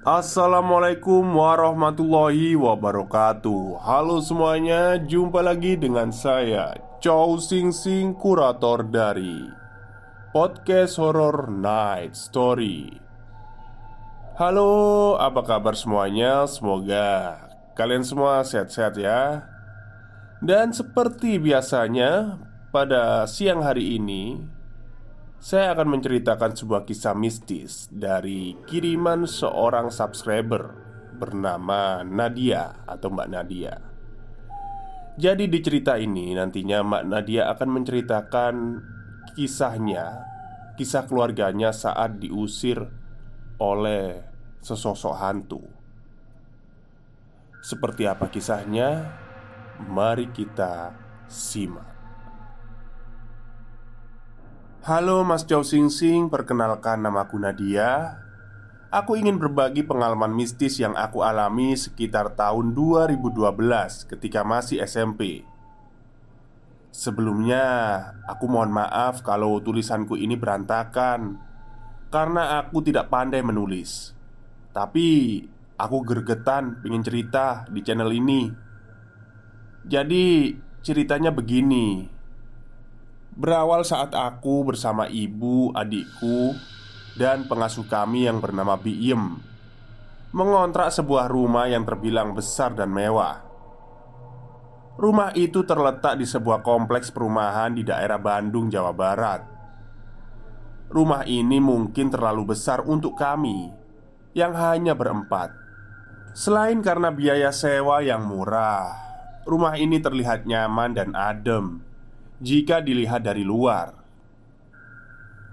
Assalamualaikum warahmatullahi wabarakatuh. Halo semuanya, jumpa lagi dengan saya Chow Sing Sing, kurator dari Podcast Horror Night Story. Halo, apa kabar semuanya? Semoga kalian semua sehat-sehat ya. Dan seperti biasanya, pada siang hari ini saya akan menceritakan sebuah kisah mistis dari kiriman seorang subscriber bernama Nadia atau Mbak Nadia. Jadi di cerita ini nantinya Mbak Nadia akan menceritakan kisahnya, kisah keluarganya saat diusir oleh sesosok hantu. Seperti apa kisahnya? Mari kita simak. Halo Mas Chow Sing Sing, perkenalkan namaku Nadia. Aku ingin berbagi pengalaman mistis yang aku alami sekitar tahun 2012 ketika masih SMP Sebelumnya, aku mohon maaf kalau tulisanku ini berantakan Karena aku tidak pandai menulis. Tapi, aku gergetan ingin cerita di channel ini. Jadi, ceritanya begini Berawal saat aku bersama ibu, adikku, dan pengasuh kami yang bernama Biem Mengontrak sebuah rumah yang terbilang besar dan mewah. Rumah itu terletak di sebuah kompleks perumahan di daerah Bandung, Jawa Barat. Rumah ini mungkin terlalu besar untuk kami Yang hanya berempat. Selain karena biaya sewa yang murah Rumah ini terlihat nyaman dan adem jika dilihat dari luar.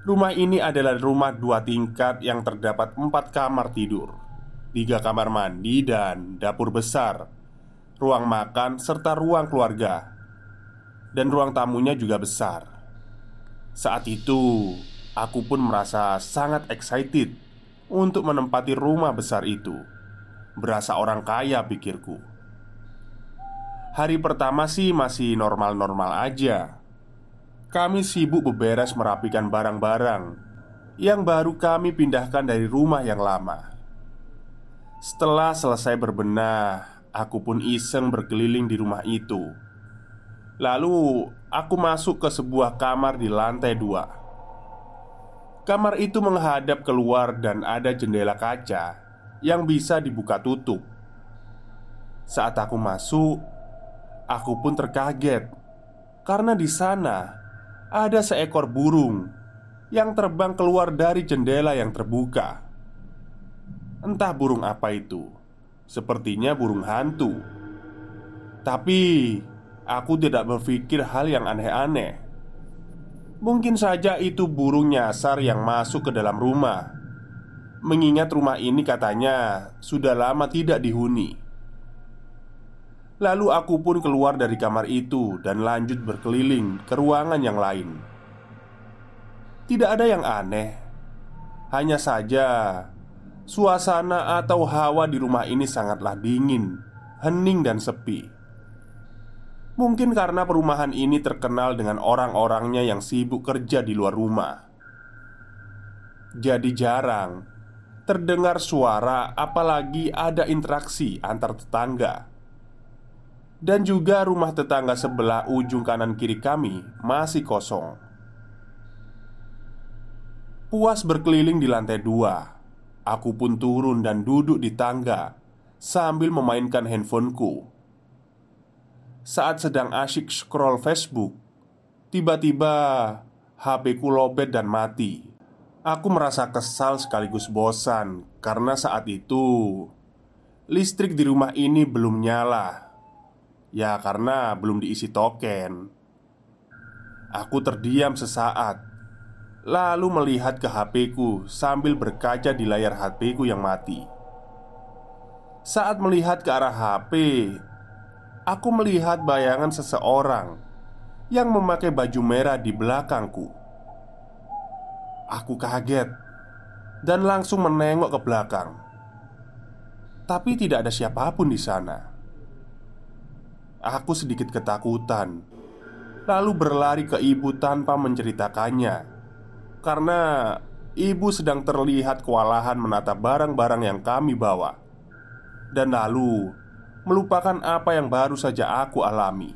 Rumah ini adalah rumah dua tingkat yang terdapat empat kamar tidur, tiga kamar mandi, dan dapur besar, ruang makan, serta ruang keluarga, dan ruang tamunya juga besar. Saat itu, aku pun merasa sangat excited untuk menempati rumah besar itu. Berasa orang kaya, pikirku. Hari pertama sih masih normal-normal aja kami sibuk beberes merapikan barang-barang yang baru kami pindahkan dari rumah yang lama. Setelah selesai berbenah, aku pun iseng berkeliling di rumah itu. Lalu aku masuk ke sebuah kamar di lantai dua. Kamar itu menghadap keluar dan ada jendela kaca yang bisa dibuka tutup. Saat aku masuk, aku pun terkaget karena di sana ada seekor burung yang terbang keluar dari jendela yang terbuka. Entah burung apa itu, sepertinya burung hantu. Tapi aku tidak berpikir hal yang aneh-aneh. Mungkin saja itu burung nyasar yang masuk ke dalam rumah. Mengingat rumah ini katanya sudah lama tidak dihuni. Lalu aku pun keluar dari kamar itu dan lanjut berkeliling ke ruangan yang lain. Tidak ada yang aneh, hanya saja suasana atau hawa di rumah ini sangatlah dingin, hening, dan sepi. Mungkin karena perumahan ini terkenal dengan orang-orangnya yang sibuk kerja di luar rumah, jadi jarang terdengar suara, apalagi ada interaksi antar tetangga. Dan juga rumah tetangga sebelah ujung kanan kiri kami masih kosong. Puas berkeliling di lantai dua Aku pun turun dan duduk di tangga Sambil memainkan handphoneku. Saat sedang asyik scroll Facebook Tiba-tiba HP ku lobet dan mati. Aku merasa kesal sekaligus bosan Karena saat itu Listrik di rumah ini belum nyala Ya karena belum diisi token Aku terdiam sesaat Lalu melihat ke HP-ku sambil berkaca di layar HP-ku yang mati Saat melihat ke arah HP Aku melihat bayangan seseorang Yang memakai baju merah di belakangku Aku kaget dan langsung menengok ke belakang. Tapi tidak ada siapa pun di sana. Aku sedikit ketakutan, lalu berlari ke ibu tanpa menceritakannya, karena ibu sedang terlihat kewalahan menata barang-barang yang kami bawa, dan lalu melupakan apa yang baru saja aku alami.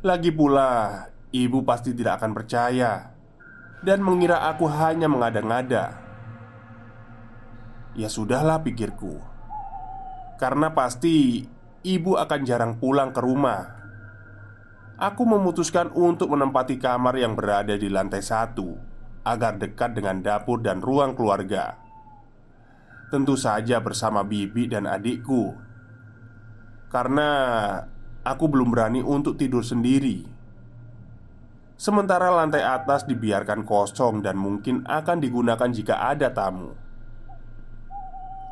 Lagi pula, ibu pasti tidak akan percaya. Dan mengira aku hanya mengada-ngada. Ya sudahlah, pikirku, karena pasti ibu akan jarang pulang ke rumah. Aku memutuskan untuk menempati kamar yang berada di lantai satu agar dekat dengan dapur dan ruang keluarga. Tentu saja bersama bibi dan adikku, karena aku belum berani untuk tidur sendiri. Sementara lantai atas dibiarkan kosong dan mungkin akan digunakan jika ada tamu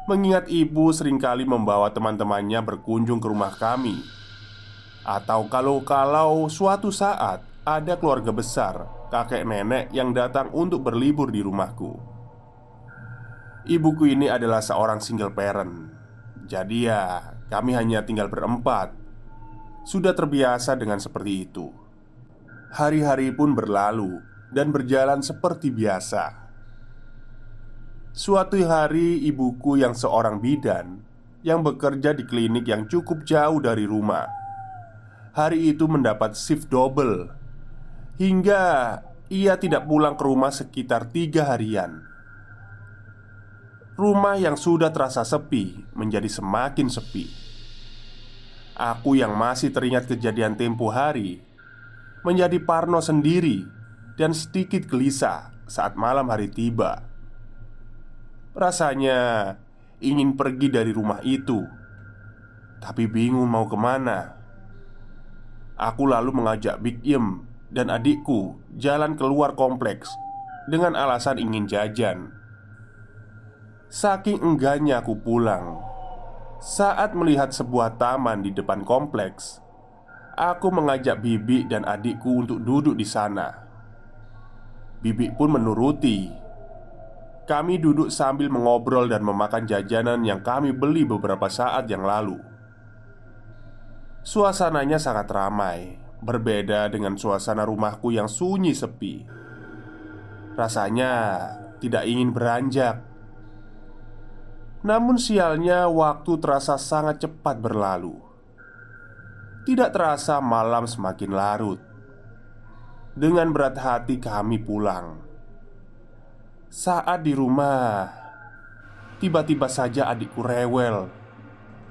Mengingat ibu sering kali membawa teman-temannya berkunjung ke rumah kami. Atau kalau-kalau suatu saat ada keluarga besar Kakek nenek yang datang untuk berlibur di rumahku. Ibuku ini adalah seorang single parent. Jadi ya kami hanya tinggal berempat. Sudah terbiasa dengan seperti itu. Hari-hari pun berlalu dan berjalan seperti biasa. Suatu hari, ibuku yang seorang bidan yang bekerja di klinik yang cukup jauh dari rumah, hari itu mendapat shift double hingga ia tidak pulang ke rumah sekitar tiga harian. Rumah yang sudah terasa sepi menjadi semakin sepi. Aku yang masih teringat kejadian tempo hari menjadi parno sendiri dan sedikit gelisah saat malam hari tiba. Rasanya ingin pergi dari rumah itu, tapi bingung mau ke mana. Aku lalu mengajak Big Yem dan adikku jalan keluar kompleks dengan alasan ingin jajan. Saking enggaknya aku pulang saat melihat sebuah taman di depan kompleks Aku mengajak Bibi dan adikku untuk duduk di sana. Bibi pun menuruti. Kami duduk sambil mengobrol dan memakan jajanan yang kami beli beberapa saat yang lalu. Suasananya sangat ramai, berbeda dengan suasana rumahku yang sunyi sepi. Rasanya tidak ingin beranjak. Namun sialnya waktu terasa sangat cepat berlalu. Tidak terasa malam semakin larut Dengan berat hati kami pulang Saat di rumah Tiba-tiba saja adikku rewel.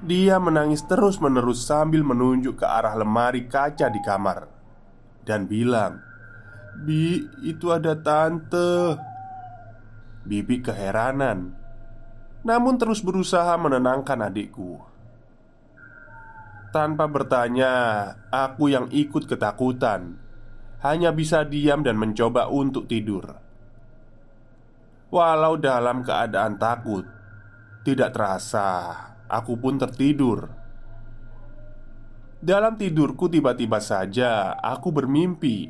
Dia menangis terus-menerus sambil menunjuk ke arah lemari kaca di kamar Dan bilang Bi, itu ada tante. Bibi keheranan Namun terus berusaha menenangkan adikku. Tanpa bertanya, aku yang ikut ketakutan. Hanya bisa diam dan mencoba untuk tidur. Walau dalam keadaan takut, tidak terasa aku pun tertidur. Dalam tidurku, tiba-tiba saja aku bermimpi.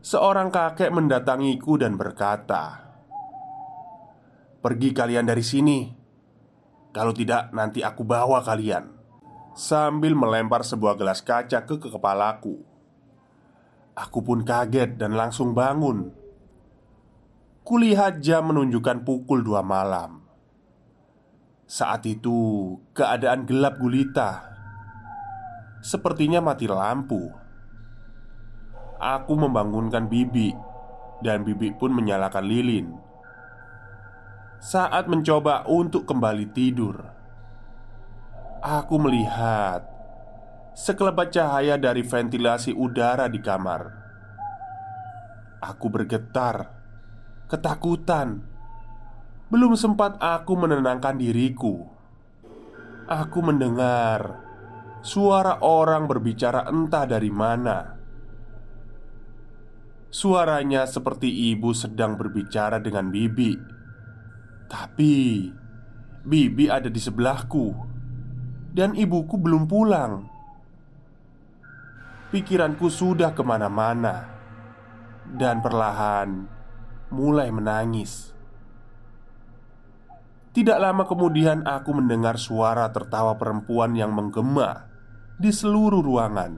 Seorang kakek mendatangiku dan berkata, "Pergi kalian dari sini. Kalau tidak, nanti aku bawa kalian." sambil melempar sebuah gelas kaca ke, ke kepalaku. Aku pun kaget dan langsung bangun. Kulihat jam menunjukkan pukul dua malam. Saat itu keadaan gelap gulita. sepertinya mati lampu. Aku membangunkan Bibi, dan Bibi pun menyalakan lilin. Saat mencoba untuk kembali tidur, aku melihat sekelebat cahaya dari ventilasi udara di kamar. Aku bergetar, ketakutan. Belum sempat aku menenangkan diriku. Aku mendengar suara orang berbicara entah dari mana. Suaranya seperti ibu sedang berbicara dengan Bibi. Tapi Bibi ada di sebelahku Dan ibuku belum pulang Pikiranku sudah ke mana-mana Dan perlahan mulai menangis Tidak lama kemudian aku mendengar suara tertawa perempuan yang menggema Di seluruh ruangan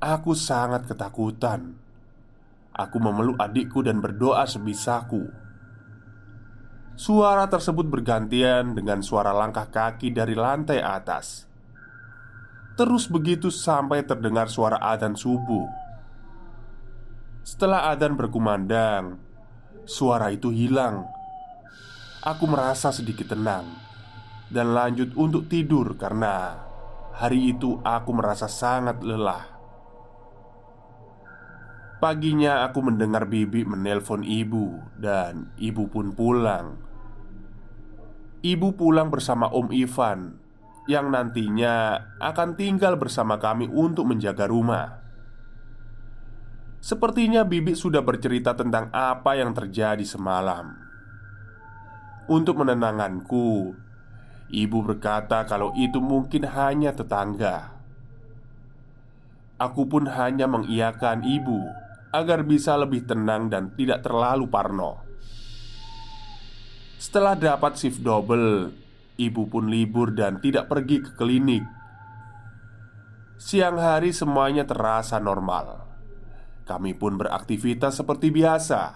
Aku sangat ketakutan Aku memeluk adikku dan berdoa sebisaku Suara tersebut bergantian dengan suara langkah kaki dari lantai atas. Terus begitu sampai terdengar suara adzan subuh. Setelah adzan berkumandang, suara itu hilang. Aku merasa sedikit tenang dan lanjut untuk tidur karena hari itu aku merasa sangat lelah. Paginya aku mendengar bibi menelpon ibu dan ibu pun pulang Ibu pulang bersama Om Ivan Yang nantinya akan tinggal bersama kami untuk menjaga rumah Sepertinya Bibi sudah bercerita tentang apa yang terjadi semalam Untuk menenangkanku Ibu berkata kalau itu mungkin hanya tetangga Aku pun hanya mengiyakan ibu Agar bisa lebih tenang dan tidak terlalu parno setelah dapat shift double, ibu pun libur dan tidak pergi ke klinik. Siang hari semuanya terasa normal. Kami pun beraktivitas seperti biasa.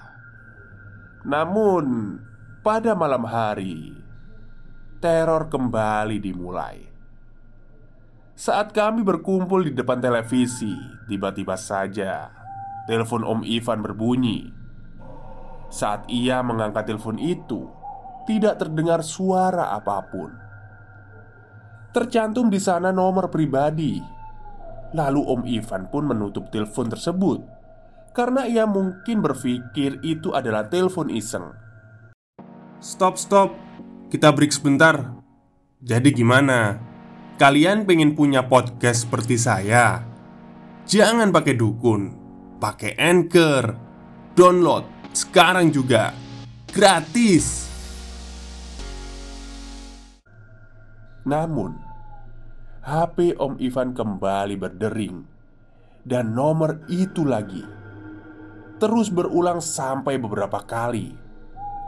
Namun, pada malam hari, teror kembali dimulai. Saat kami berkumpul di depan televisi, tiba-tiba saja telepon Om Ivan berbunyi. Saat ia mengangkat telepon itu, tidak terdengar suara apa pun. Tercantum di sana nomor pribadi. Lalu Om Ivan pun menutup telepon tersebut karena ia mungkin berpikir itu adalah telepon iseng. Stop, stop, kita break sebentar. Jadi, gimana? Kalian pengen punya podcast seperti saya? Jangan pakai dukun, pakai anchor, download sekarang juga gratis. Namun, HP Om Ivan kembali berdering dan nomor itu lagi terus berulang sampai beberapa kali.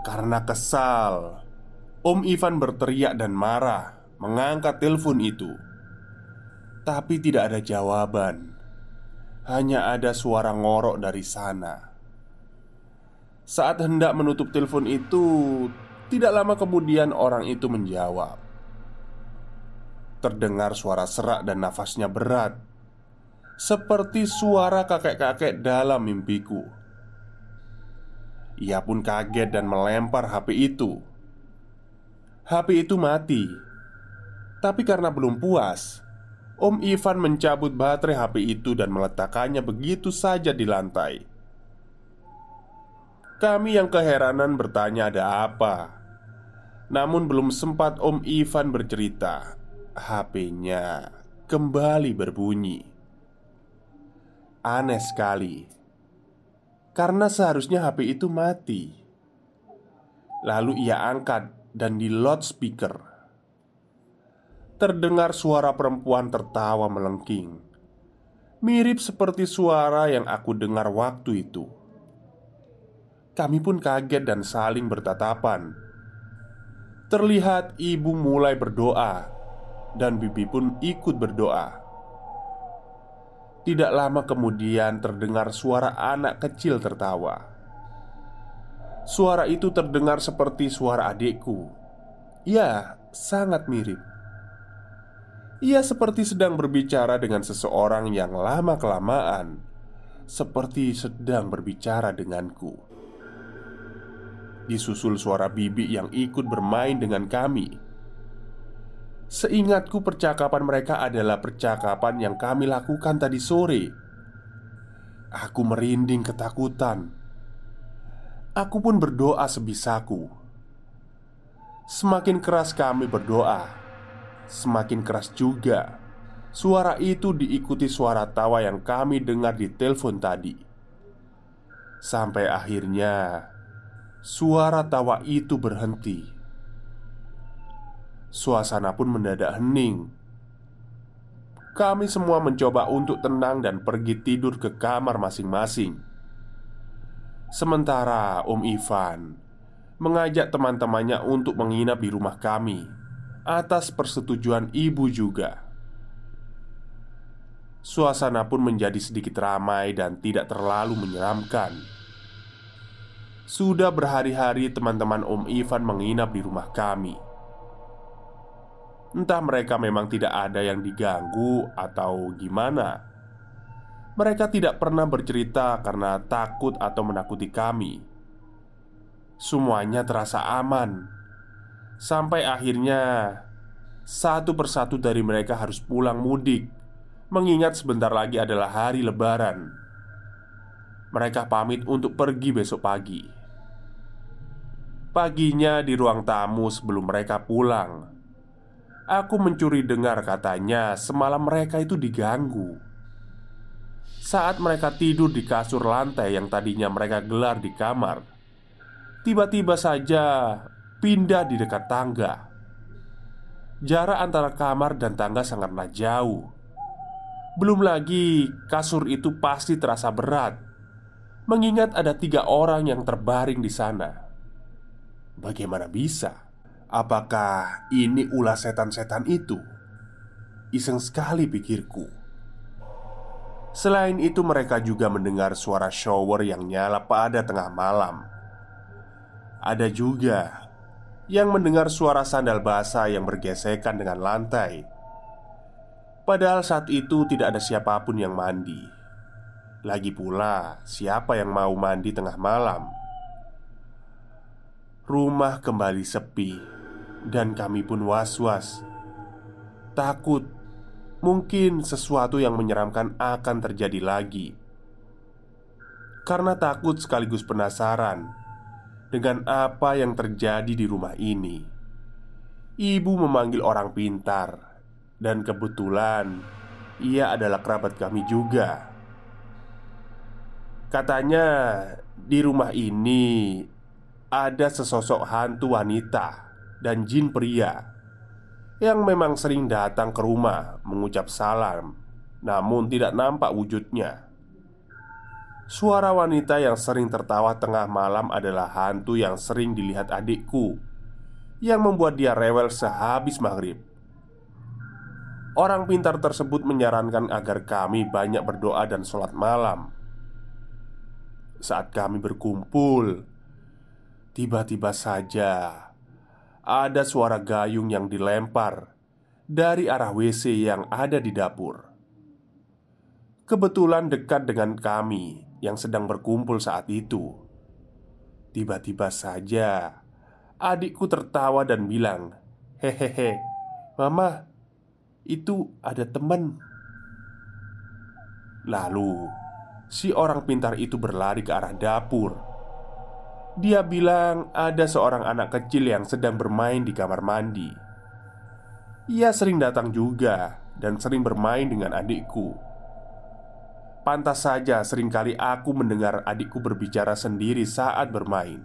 Karena kesal, Om Ivan berteriak dan marah mengangkat telepon itu. Tapi tidak ada jawaban. Hanya ada suara ngorok dari sana. Saat hendak menutup telepon itu, tidak lama kemudian orang itu menjawab. Terdengar suara serak dan nafasnya berat Seperti suara kakek-kakek dalam mimpiku Ia pun kaget dan melempar HP itu HP itu mati Tapi karena belum puas Om Ivan mencabut baterai HP itu dan meletakkannya begitu saja di lantai. Kami yang keheranan bertanya ada apa. Namun belum sempat Om Ivan bercerita HP-nya kembali berbunyi. Aneh sekali, karena seharusnya HP itu mati. Lalu ia angkat dan di loudspeaker terdengar suara perempuan tertawa melengking, mirip seperti suara yang aku dengar waktu itu. Kami pun kaget dan saling bertatapan. Terlihat ibu mulai berdoa dan Bibi pun ikut berdoa. Tidak lama kemudian terdengar suara anak kecil tertawa. Suara itu terdengar seperti suara adikku. Ya, sangat mirip. Ia seperti sedang berbicara dengan seseorang yang lama-kelamaan seperti sedang berbicara denganku. Disusul suara bibi yang ikut bermain dengan kami. Seingatku, percakapan mereka adalah percakapan yang kami lakukan tadi sore. Aku merinding ketakutan. Aku pun berdoa sebisaku. Semakin keras kami berdoa, semakin keras juga suara itu diikuti suara tawa yang kami dengar di telepon tadi. Sampai akhirnya suara tawa itu berhenti. Suasana pun mendadak hening. Kami semua mencoba untuk tenang dan pergi tidur ke kamar masing-masing. Sementara Om Ivan mengajak teman-temannya untuk menginap di rumah kami atas persetujuan ibu juga. Suasana pun menjadi sedikit ramai dan tidak terlalu menyeramkan. Sudah berhari-hari teman-teman Om Ivan menginap di rumah kami. Entah mereka memang tidak ada yang diganggu atau gimana. Mereka tidak pernah bercerita karena takut atau menakuti kami. Semuanya terasa aman Sampai akhirnya Satu persatu dari mereka harus pulang mudik Mengingat sebentar lagi adalah hari lebaran Mereka pamit untuk pergi besok pagi Paginya di ruang tamu sebelum mereka pulang Aku mencuri dengar katanya semalam mereka itu diganggu. Saat mereka tidur di kasur lantai yang tadinya mereka gelar di kamar Tiba-tiba saja pindah di dekat tangga. Jarak antara kamar dan tangga sangatlah jauh. Belum lagi kasur itu pasti terasa berat Mengingat ada tiga orang yang terbaring di sana. Bagaimana bisa? Apakah ini ulah setan-setan itu? Iseng sekali pikirku Selain itu mereka juga mendengar suara shower yang nyala pada tengah malam Ada juga yang mendengar suara sandal basah yang bergesekan dengan lantai Padahal saat itu tidak ada siapa pun yang mandi. Lagi pula, siapa yang mau mandi tengah malam? Rumah kembali sepi, dan kami pun was-was. Takut, mungkin sesuatu yang menyeramkan akan terjadi lagi. Karena takut sekaligus penasaran dengan apa yang terjadi di rumah ini, ibu memanggil orang pintar dan kebetulan ia adalah kerabat kami juga. Katanya di rumah ini ada sesosok hantu wanita dan jin pria yang memang sering datang ke rumah mengucap salam, namun tidak nampak wujudnya. Suara wanita yang sering tertawa tengah malam adalah hantu yang sering dilihat adikku, yang membuat dia rewel sehabis maghrib. Orang pintar tersebut menyarankan agar kami banyak berdoa dan sholat malam. Saat kami berkumpul, tiba-tiba saja ada suara gayung yang dilempar dari arah WC yang ada di dapur. Kebetulan dekat dengan kami yang sedang berkumpul saat itu. Tiba-tiba saja adikku tertawa dan bilang, "Hehehe, Mama, itu ada teman. Lalu, si orang pintar itu berlari ke arah dapur. Dia bilang ada seorang anak kecil yang sedang bermain di kamar mandi. Ia sering datang juga dan sering bermain dengan adikku. Pantas saja sering kali aku mendengar adikku berbicara sendiri saat bermain.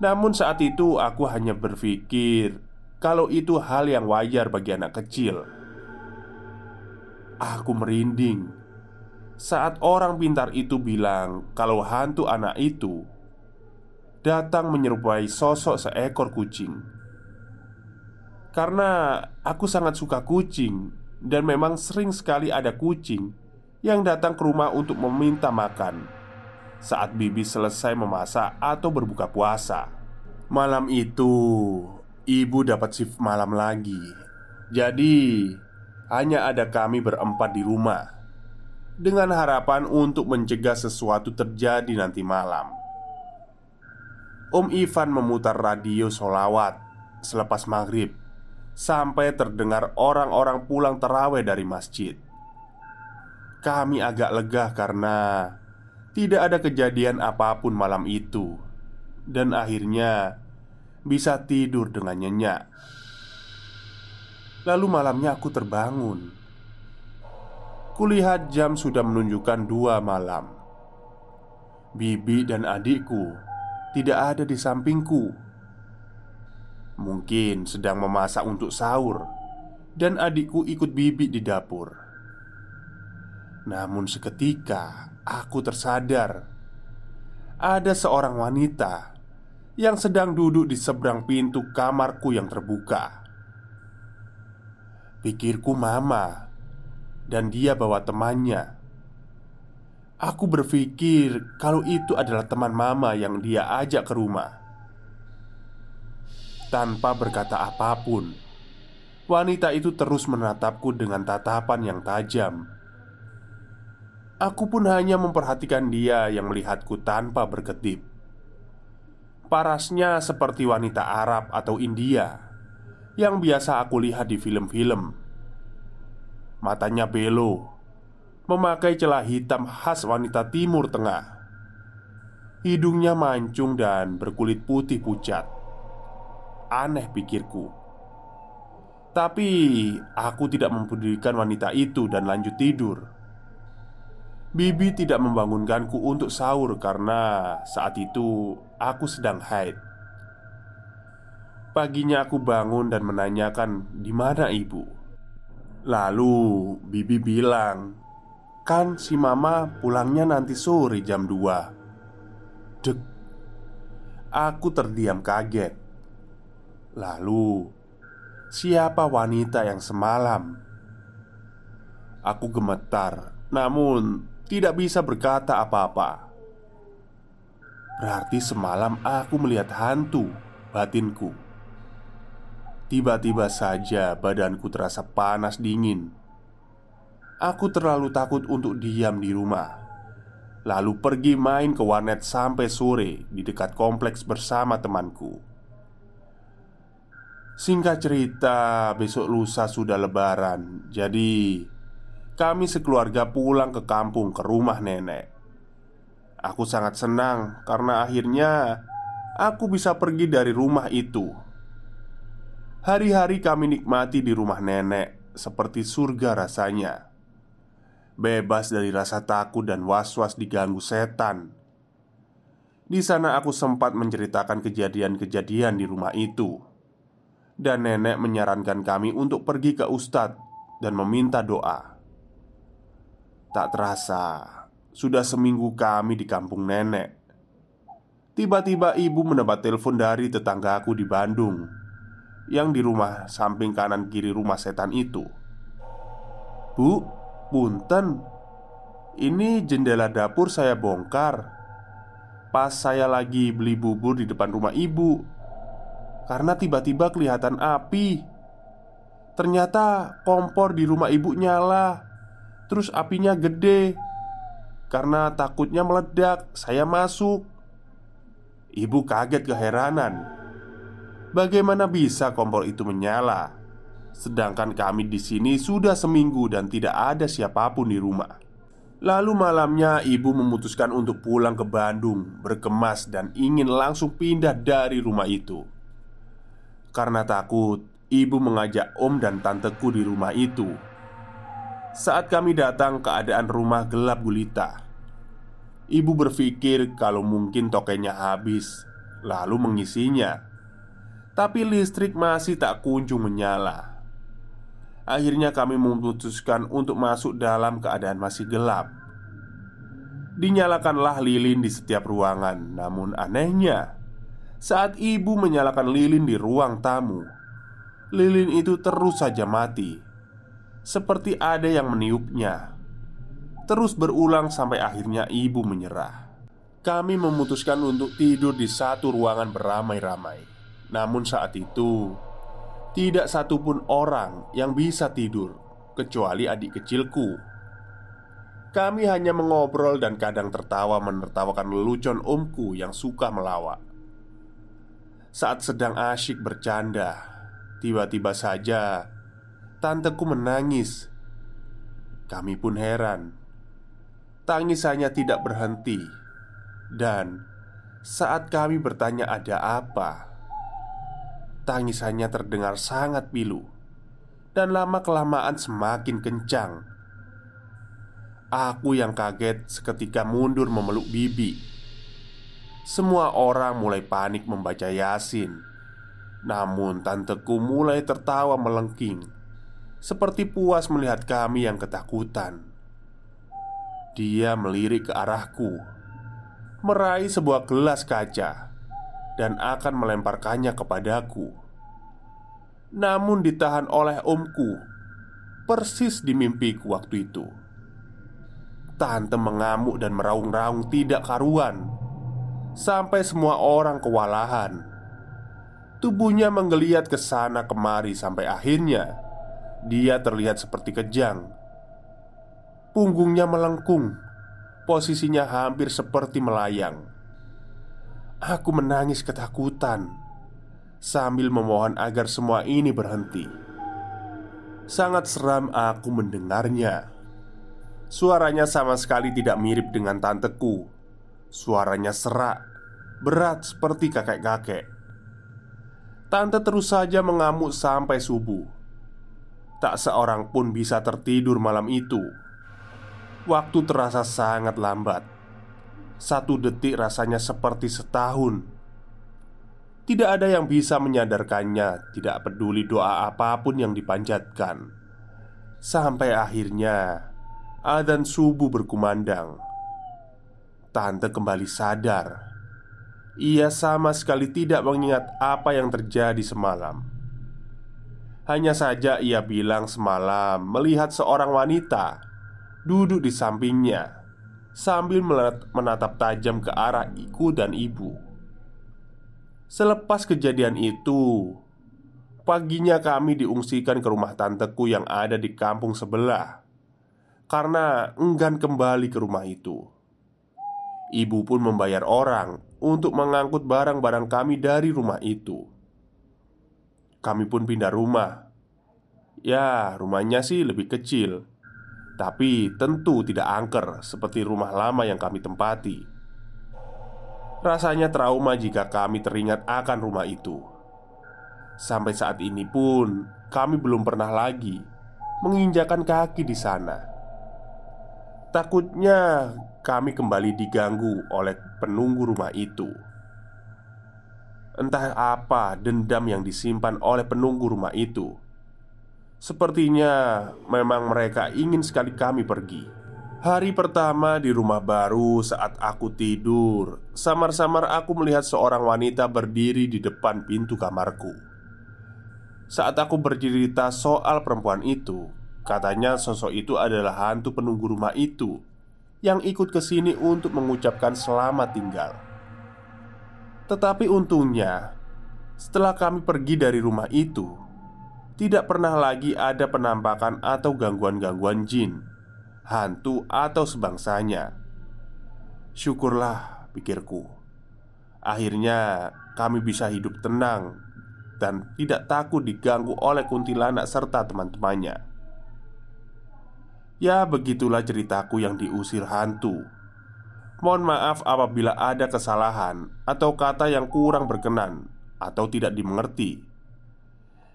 Namun saat itu aku hanya berpikir kalau itu hal yang wajar bagi anak kecil. Aku merinding saat orang pintar itu bilang kalau hantu anak itu datang menyerupai sosok seekor kucing. Karena aku sangat suka kucing dan memang sering sekali ada kucing yang datang ke rumah untuk meminta makan saat bibi selesai memasak atau berbuka puasa. Malam itu, Ibu dapat shift malam lagi Jadi, hanya ada kami berempat di rumah dengan harapan untuk mencegah sesuatu terjadi nanti malam. Om Ivan memutar radio solawat selepas maghrib sampai terdengar orang-orang pulang terawih dari masjid. Kami agak lega karena tidak ada kejadian apa pun malam itu, dan akhirnya bisa tidur dengan nyenyak. Lalu malamnya aku terbangun. Kulihat jam sudah menunjukkan dua malam. Bibi dan adikku tidak ada di sampingku. Mungkin sedang memasak untuk sahur, dan adikku ikut bibi di dapur. Namun, seketika aku tersadar ada seorang wanita yang sedang duduk di seberang pintu kamarku yang terbuka. Pikirku mama Dan dia bawa temannya Aku berpikir kalau itu adalah teman mama yang dia ajak ke rumah. Tanpa berkata apa pun Wanita itu terus menatapku dengan tatapan yang tajam. Aku pun hanya memperhatikan dia yang melihatku tanpa berkedip. Parasnya seperti wanita Arab atau India yang biasa aku lihat di film-film. Matanya belo, memakai celah hitam khas wanita Timur Tengah. Hidungnya mancung dan berkulit putih pucat. Aneh pikirku. Tapi aku tidak mempedulikan wanita itu dan lanjut tidur. Bibi tidak membangunkanku untuk sahur karena saat itu aku sedang haid. Paginya aku bangun dan menanyakan di mana ibu. Lalu bibi bilang, "Kan si mama pulangnya nanti sore jam 2." Dek. Aku terdiam kaget. Lalu, siapa wanita yang semalam? Aku gemetar, namun tidak bisa berkata apa-apa. Berarti semalam aku melihat hantu batinku. Tiba-tiba saja badanku terasa panas dingin. Aku terlalu takut untuk diam di rumah. Lalu pergi main ke warnet sampai sore di dekat kompleks bersama temanku. Singkat cerita, besok lusa sudah lebaran. Jadi, kami sekeluarga pulang ke kampung ke rumah nenek. Aku sangat senang karena akhirnya aku bisa pergi dari rumah itu Hari-hari kami nikmati di rumah nenek seperti surga rasanya. Bebas dari rasa takut dan was-was diganggu setan. Di sana aku sempat menceritakan kejadian-kejadian di rumah itu. Dan nenek menyarankan kami untuk pergi ke ustadz dan meminta doa. Tak terasa, sudah seminggu kami di kampung nenek. Tiba-tiba ibu mendapat telepon dari tetanggaku di Bandung yang di rumah samping kanan kiri rumah setan itu. "Bu, punten. Ini jendela dapur saya bongkar. Pas saya lagi beli bubur di depan rumah ibu, karena tiba-tiba kelihatan api. Ternyata kompor di rumah ibu nyala, terus apinya gede. Karena takutnya meledak, saya masuk." Ibu kaget keheranan Bagaimana bisa kompor itu menyala? Sedangkan kami di sini sudah seminggu dan tidak ada siapa pun di rumah. Lalu malamnya ibu memutuskan untuk pulang ke Bandung Berkemas dan ingin langsung pindah dari rumah itu Karena takut, ibu mengajak om dan tanteku di rumah itu Saat kami datang keadaan rumah gelap gulita Ibu berpikir kalau mungkin tokenya habis Lalu mengisinya tapi listrik masih tak kunjung menyala. Akhirnya kami memutuskan untuk masuk dalam keadaan masih gelap. Dinyalakanlah lilin di setiap ruangan, namun anehnya, saat ibu menyalakan lilin di ruang tamu, lilin itu terus saja mati, seperti ada yang meniupnya. Terus berulang sampai akhirnya ibu menyerah. Kami memutuskan untuk tidur di satu ruangan beramai-ramai. Namun saat itu Tidak satupun orang yang bisa tidur kecuali adik kecilku. Kami hanya mengobrol dan kadang tertawa menertawakan lelucon omku yang suka melawak. Saat sedang asyik bercanda, tiba-tiba saja tanteku menangis. Kami pun heran. Tangisannya tidak berhenti, dan saat kami bertanya ada apa, tangisannya terdengar sangat pilu dan lama-kelamaan semakin kencang. Aku yang kaget seketika mundur memeluk bibi. Semua orang mulai panik membaca Yasin. Namun tanteku mulai tertawa melengking Seperti puas melihat kami yang ketakutan Dia melirik ke arahku Meraih sebuah gelas kaca Dan akan melemparkannya kepadaku Namun ditahan oleh omku Persis di mimpiku waktu itu Tante mengamuk dan meraung-raung tidak karuan Sampai semua orang kewalahan Tubuhnya menggeliat ke sana kemari sampai akhirnya dia terlihat seperti kejang. Punggungnya melengkung, posisinya hampir seperti melayang. Aku menangis ketakutan sambil memohon agar semua ini berhenti. Sangat seram aku mendengarnya. Suaranya sama sekali tidak mirip dengan tanteku. Suaranya serak, berat seperti kakek-kakek. Tante terus saja mengamuk sampai subuh. Tak seorang pun bisa tertidur malam itu. Waktu terasa sangat lambat. Satu detik rasanya seperti setahun. Tidak ada yang bisa menyadarkannya, tidak peduli doa apa pun yang dipanjatkan. Sampai akhirnya adzan subuh berkumandang. Tante kembali sadar ia sama sekali tidak mengingat apa yang terjadi semalam. Hanya saja ia bilang semalam melihat seorang wanita duduk di sampingnya sambil menatap tajam ke arah iku dan ibu. Selepas kejadian itu, paginya kami diungsikan ke rumah tanteku yang ada di kampung sebelah karena enggan kembali ke rumah itu. Ibu pun membayar orang untuk mengangkut barang-barang kami dari rumah itu. Kami pun pindah rumah. Ya, rumahnya sih lebih kecil, tapi tentu tidak angker seperti rumah lama yang kami tempati. Rasanya trauma jika kami teringat akan rumah itu. Sampai saat ini pun, kami belum pernah lagi menginjakan kaki di sana. Takutnya kami kembali diganggu oleh penunggu rumah itu. Entah apa dendam yang disimpan oleh penunggu rumah itu. Sepertinya memang mereka ingin sekali kami pergi. Hari pertama di rumah baru, saat aku tidur, samar-samar aku melihat seorang wanita berdiri di depan pintu kamarku. Saat aku bercerita soal perempuan itu, Katanya sosok itu adalah hantu penunggu rumah itu Yang ikut ke sini untuk mengucapkan selamat tinggal Tetapi untungnya Setelah kami pergi dari rumah itu Tidak pernah lagi ada penampakan atau gangguan-gangguan jin Hantu atau sebangsanya Syukurlah pikirku Akhirnya kami bisa hidup tenang dan tidak takut diganggu oleh kuntilanak serta teman-temannya. Ya, begitulah ceritaku yang diusir hantu. Mohon maaf apabila ada kesalahan atau kata yang kurang berkenan atau tidak dimengerti.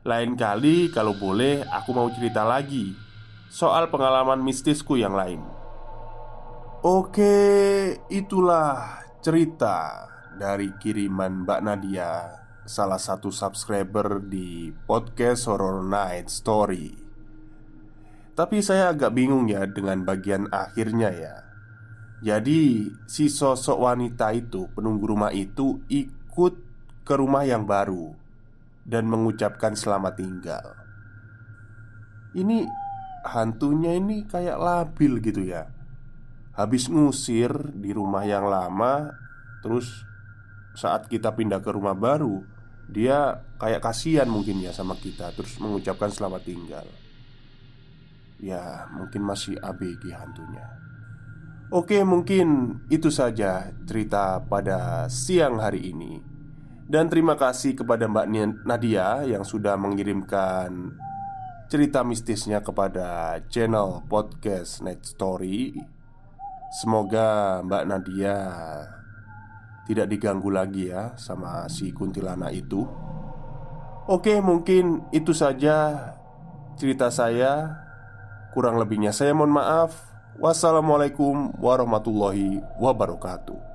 Lain kali, kalau boleh, aku mau cerita lagi soal pengalaman mistisku yang lain. Oke, itulah cerita dari kiriman Mbak Nadia, salah satu subscriber di podcast Horror Night Story. Tapi saya agak bingung ya dengan bagian akhirnya ya Jadi si sosok wanita itu penunggu rumah itu ikut ke rumah yang baru Dan mengucapkan selamat tinggal. Ini hantunya ini kayak labil gitu ya. Habis ngusir di rumah yang lama Terus saat kita pindah ke rumah baru Dia kayak kasihan mungkin ya sama kita Terus mengucapkan selamat tinggal. Ya mungkin masih ABG hantunya. Oke mungkin itu saja cerita pada siang hari ini Dan terima kasih kepada Mbak Nadia yang sudah mengirimkan cerita mistisnya kepada channel podcast Night Story Semoga Mbak Nadia tidak diganggu lagi ya sama si kuntilanak itu. Oke, mungkin itu saja cerita saya. Kurang lebihnya saya mohon maaf. Wassalamualaikum warahmatullahi wabarakatuh.